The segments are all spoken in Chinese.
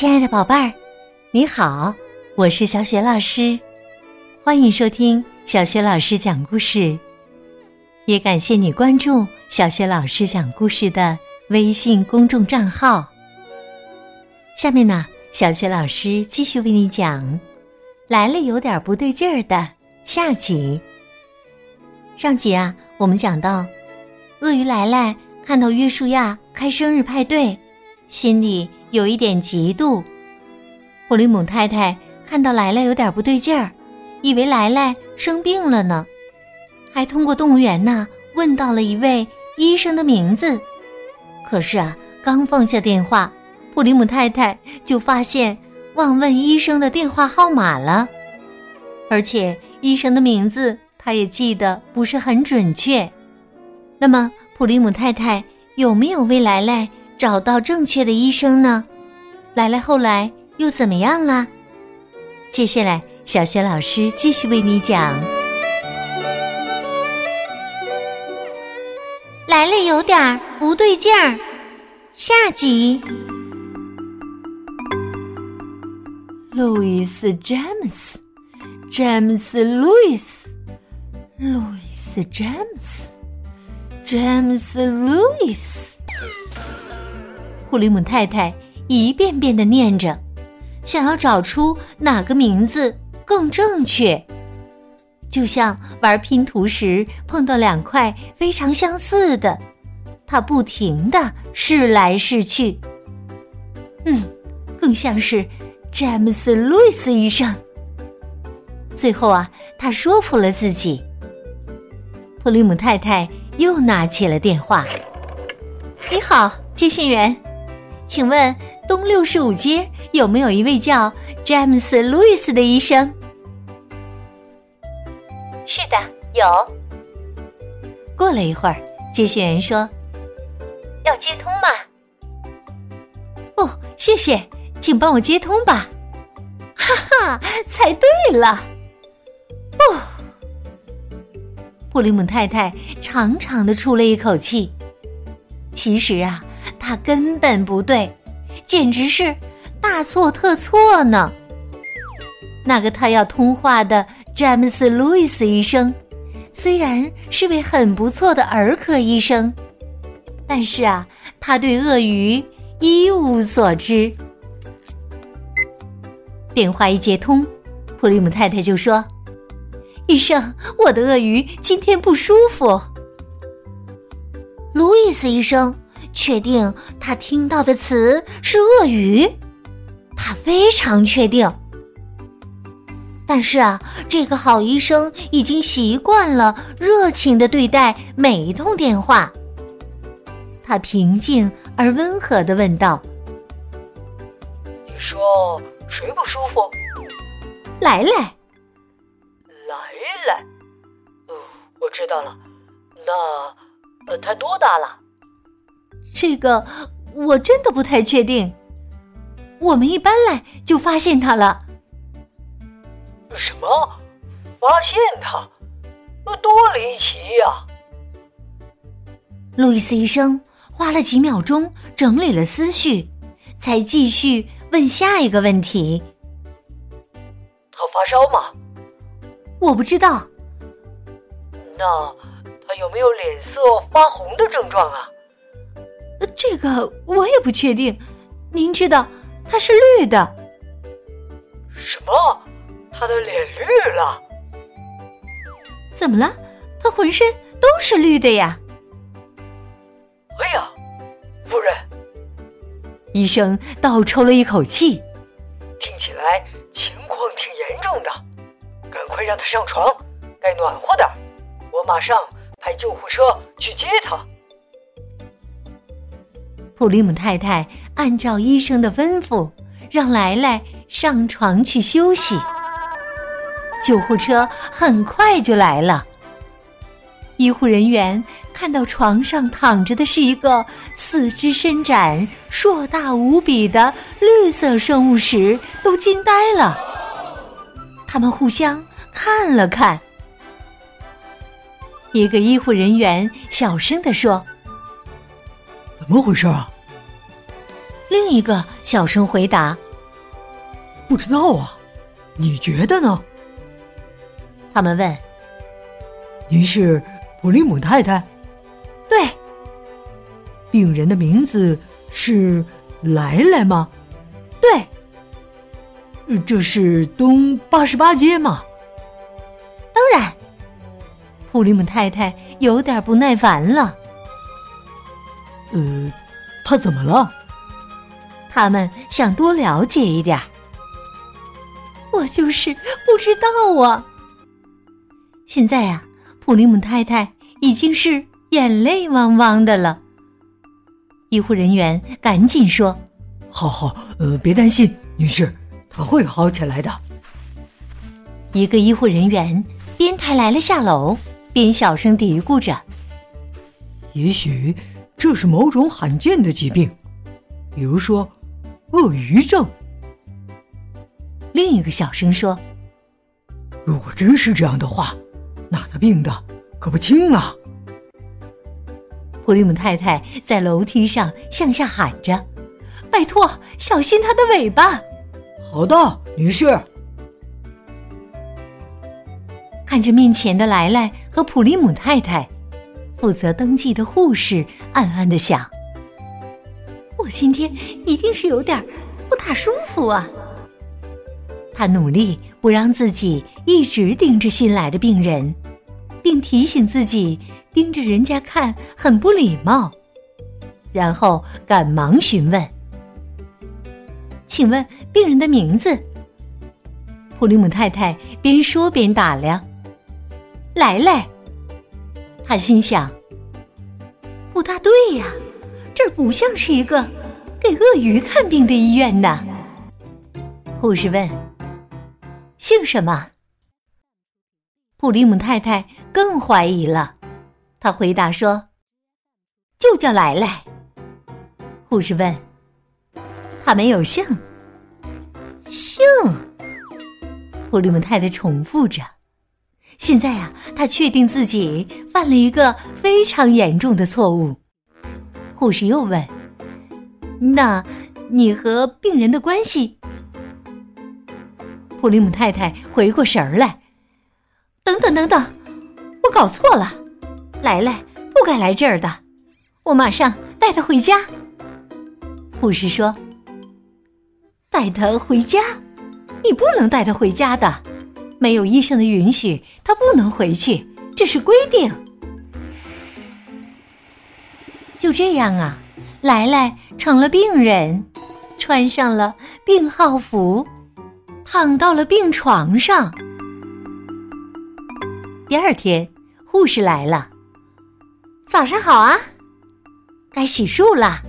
亲爱的宝贝儿，你好，我是小雪老师，欢迎收听小雪老师讲故事。也感谢你关注小雪老师讲故事的微信公众账号。下面呢，小雪老师继续为你讲来了有点不对劲儿的下集。上集啊，我们讲到鳄鱼来来看到约书亚开生日派对，心里有一点嫉妒。普里姆太太看到莱莱有点不对劲儿，以为莱莱生病了呢，还通过动物园呢问到了一位医生的名字。可是啊，刚放下电话，普里姆太太就发现忘问医生的电话号码了，而且医生的名字。他也记得不是很准确，那么普里姆太太有没有为莱莱找到正确的医生呢？来来后来又怎么样了？接下来，小学老师继续为你讲。来了有点儿不对劲儿，下集。路易斯·詹姆斯，詹姆斯·路易斯。路易斯·詹姆斯，詹姆斯·路易斯。普利姆太太一遍遍的念着，想要找出哪个名字更正确，就像玩拼图时碰到两块非常相似的，他不停的试来试去。嗯，更像是詹姆斯·路易斯医生。最后啊，他说服了自己。普利姆太太又拿起了电话。“你好，接线员，请问东六十五街有没有一位叫詹姆斯·路易斯的医生？”“是的，有。”过了一会儿，接线员说：“要接通吗？”“哦，谢谢，请帮我接通吧。”“哈哈，猜对了。”“哦。”布里姆太太长长的出了一口气。其实啊，他根本不对，简直是大错特错呢。那个他要通话的詹姆斯·路易斯医生，虽然是位很不错的儿科医生，但是啊，他对鳄鱼一无所知。电话一接通，普利姆太太就说。医生，我的鳄鱼今天不舒服。路易斯医生确定他听到的词是鳄鱼，他非常确定。但是啊，这个好医生已经习惯了热情的对待每一通电话。他平静而温和的问道：“你说谁不舒服？”来来。来来，哦我知道了，那呃，他多大了？这个我真的不太确定。我们一搬来就发现他了。什么？发现他？多离奇呀！路易斯医生花了几秒钟整理了思绪，才继续问下一个问题：他发烧吗？我不知道。那他有没有脸色发红的症状啊？这个我也不确定。您知道他是绿的。什么？他的脸绿了？怎么了？他浑身都是绿的呀！哎呀，夫人，医生倒抽了一口气，听起来情况挺严重的，赶快让他上床，该暖和点。我马上派救护车去接他。普利姆太太按照医生的吩咐，让来来上床去休息。救护车很快就来了。医护人员看到床上躺着的是一个四肢伸展、硕大无比的绿色生物时，都惊呆了。他们互相看了看。一个医护人员小声地说：“么回事啊？”另一个小声回答：“不知道啊，你觉得呢？他们问。您是普利姆太太？对。病人的名字是来来吗？对。这是东八十八街吗？当然。普利姆太太有点不耐烦了。呃，他怎么了？他们想多了解一点。我就是不知道啊。现在啊，普利姆太太已经是眼泪汪汪的了。医护人员赶紧说：“好好，呃，别担心，女士，她会好起来的。”一个医护人员边抬来了下楼，边小声嘀咕着：“也许这是某种罕见的疾病，比如说鳄鱼症。”另一个小声说：“如果真是这样的话，那他病的可不轻啊！”普利姆太太在楼梯上向下喊着：“拜托，小心他的尾巴！”好的，女士。看着面前的莱莱和普利姆太太，负责登记的护士暗暗的想：“我今天一定是有点不大舒服啊。”他努力不让自己一直盯着新来的病人，并提醒自己盯着人家看很不礼貌。然后赶忙询问：“请问病人的名字？”普利姆太太边说边打量：“来来。”他心想：“不大对呀，这儿不像是一个给鳄鱼看病的医院呢。”护士问。姓什么？普利姆太太更怀疑了。她回答说：“就叫来来。”护士问：“他没有姓？”姓？普利姆太太重复着。现在啊，他确定自己犯了一个非常严重的错误。护士又问：“那你和病人的关系？”普利姆太太回过神儿来，等等等等，我搞错了，莱莱不该来这儿的，我马上带他回家。护士说：“带他回家？你不能带他回家的，没有医生的允许，他不能回去，这是规定。”就这样啊，来来成了病人，穿上了病号服。躺到了病床上。第二天，护士来了。早上好啊，该洗漱了。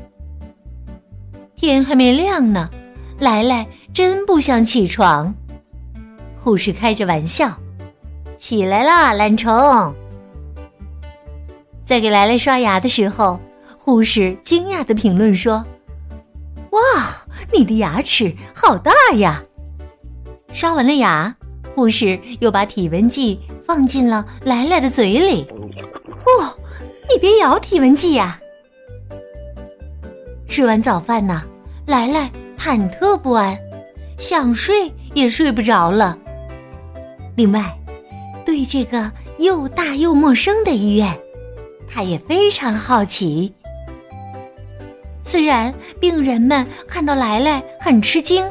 天还没亮呢，来来真不想起床。护士开着玩笑：“起来啦，懒虫。”在给来来刷牙的时候，护士惊讶的评论说：“哇，你的牙齿好大呀！”刷完了牙，护士又把体温计放进了来来的嘴里。哦，你别咬体温计呀！吃完早饭呢，来来忐忑不安，想睡也睡不着了。另外，对这个又大又陌生的医院，他也非常好奇。虽然病人们看到来来很吃惊，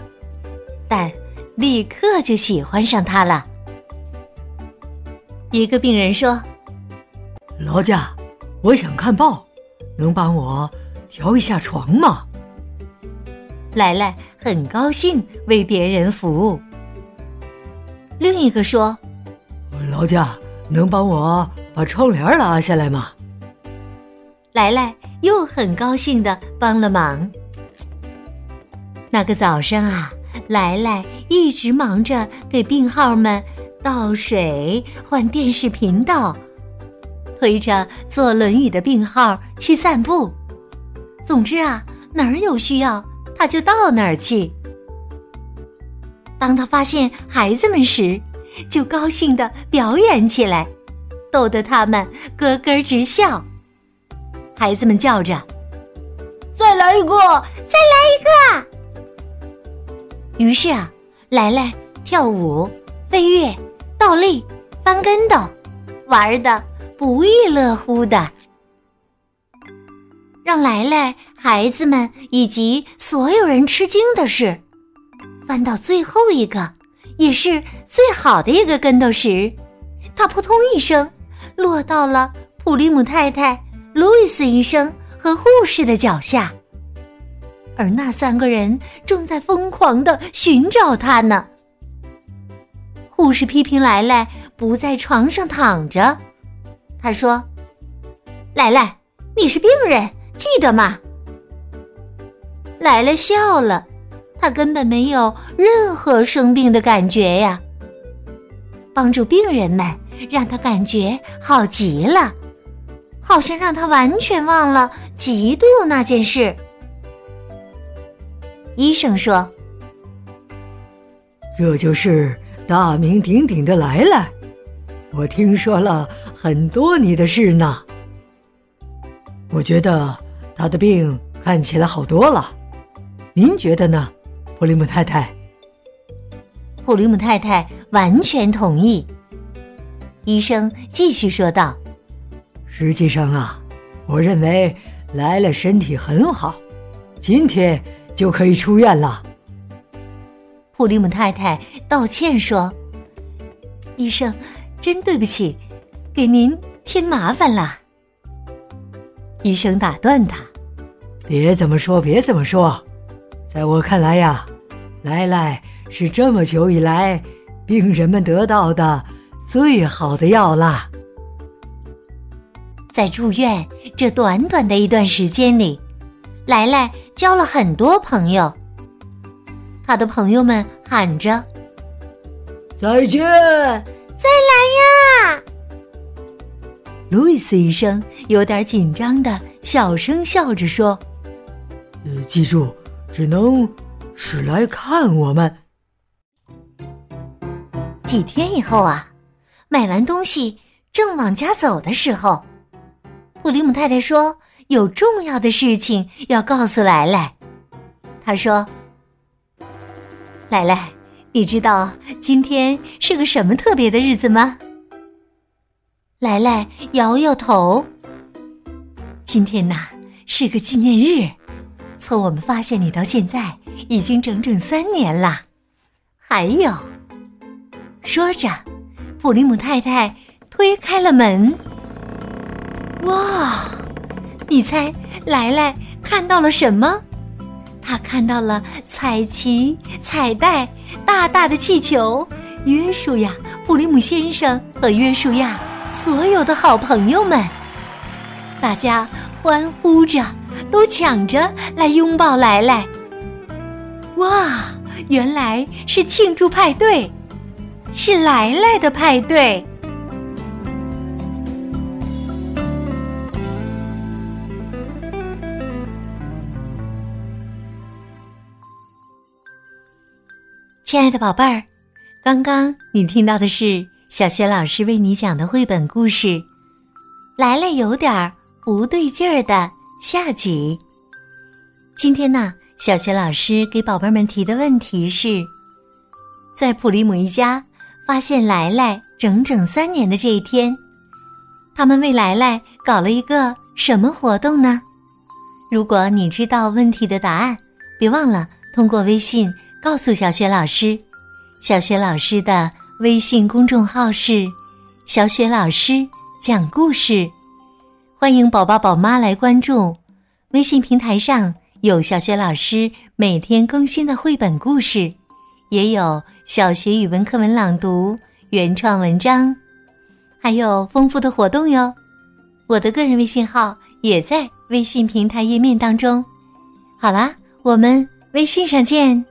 但。立刻就喜欢上他了。一个病人说：“劳驾，我想看报，能帮我调一下床吗？”来来很高兴为别人服务。另一个说：“劳驾，能帮我把窗帘拉下来吗？”来来又很高兴的帮了忙。那个早上啊。来来一直忙着给病号们倒水、换电视频道，推着坐轮椅的病号去散步。总之啊，哪儿有需要他就到哪儿去。当他发现孩子们时，就高兴的表演起来，逗得他们咯咯直笑。孩子们叫着：“再来一个，再来一个！”于是啊，来来跳舞、飞跃、倒立、翻跟斗，玩的不亦乐乎的。让来来、孩子们以及所有人吃惊的是，翻到最后一个，也是最好的一个跟斗时，他扑通一声落到了普利姆太太、路易斯医生和护士的脚下。而那三个人正在疯狂的寻找他呢。护士批评莱莱不在床上躺着，他说：“莱莱，你是病人，记得吗？”莱莱笑了，他根本没有任何生病的感觉呀。帮助病人们让他感觉好极了，好像让他完全忘了嫉妒那件事。医生说：“这就是大名鼎鼎的来来，我听说了很多你的事呢。我觉得他的病看起来好多了，您觉得呢，普利姆太太？”普利姆太太完全同意。医生继续说道：“实际上啊，我认为莱莱身体很好，今天。”就可以出院了。普利姆太太道歉说：“医生，真对不起，给您添麻烦了。”医生打断他：“别这么说，别这么说，在我看来呀，莱莱是这么久以来病人们得到的最好的药啦。”在住院这短短的一段时间里。莱莱交了很多朋友，他的朋友们喊着：“再见，再来呀！”路易斯医生有点紧张的小声笑着说：“呃，记住，只能是来看我们。”几天以后啊，买完东西正往家走的时候，普里姆太太说。有重要的事情要告诉莱莱，他说：“莱莱，你知道今天是个什么特别的日子吗？”莱莱摇摇头。今天呐是个纪念日，从我们发现你到现在已经整整三年了。还有，说着，普利姆太太推开了门。哇！你猜，莱莱看到了什么？他看到了彩旗、彩带、大大的气球、约书亚、普利姆先生和约书亚所有的好朋友们，大家欢呼着，都抢着来拥抱来来。哇，原来是庆祝派对，是来来的派对。亲爱的宝贝儿，刚刚你听到的是小学老师为你讲的绘本故事《来来有点不对劲儿》的下集。今天呢，小学老师给宝贝们提的问题是：在普利姆一家发现来来整整三年的这一天，他们为来来搞了一个什么活动呢？如果你知道问题的答案，别忘了通过微信。告诉小雪老师，小雪老师的微信公众号是“小雪老师讲故事”，欢迎宝宝宝妈来关注。微信平台上有小雪老师每天更新的绘本故事，也有小学语文课文朗读、原创文章，还有丰富的活动哟。我的个人微信号也在微信平台页面当中。好啦，我们微信上见。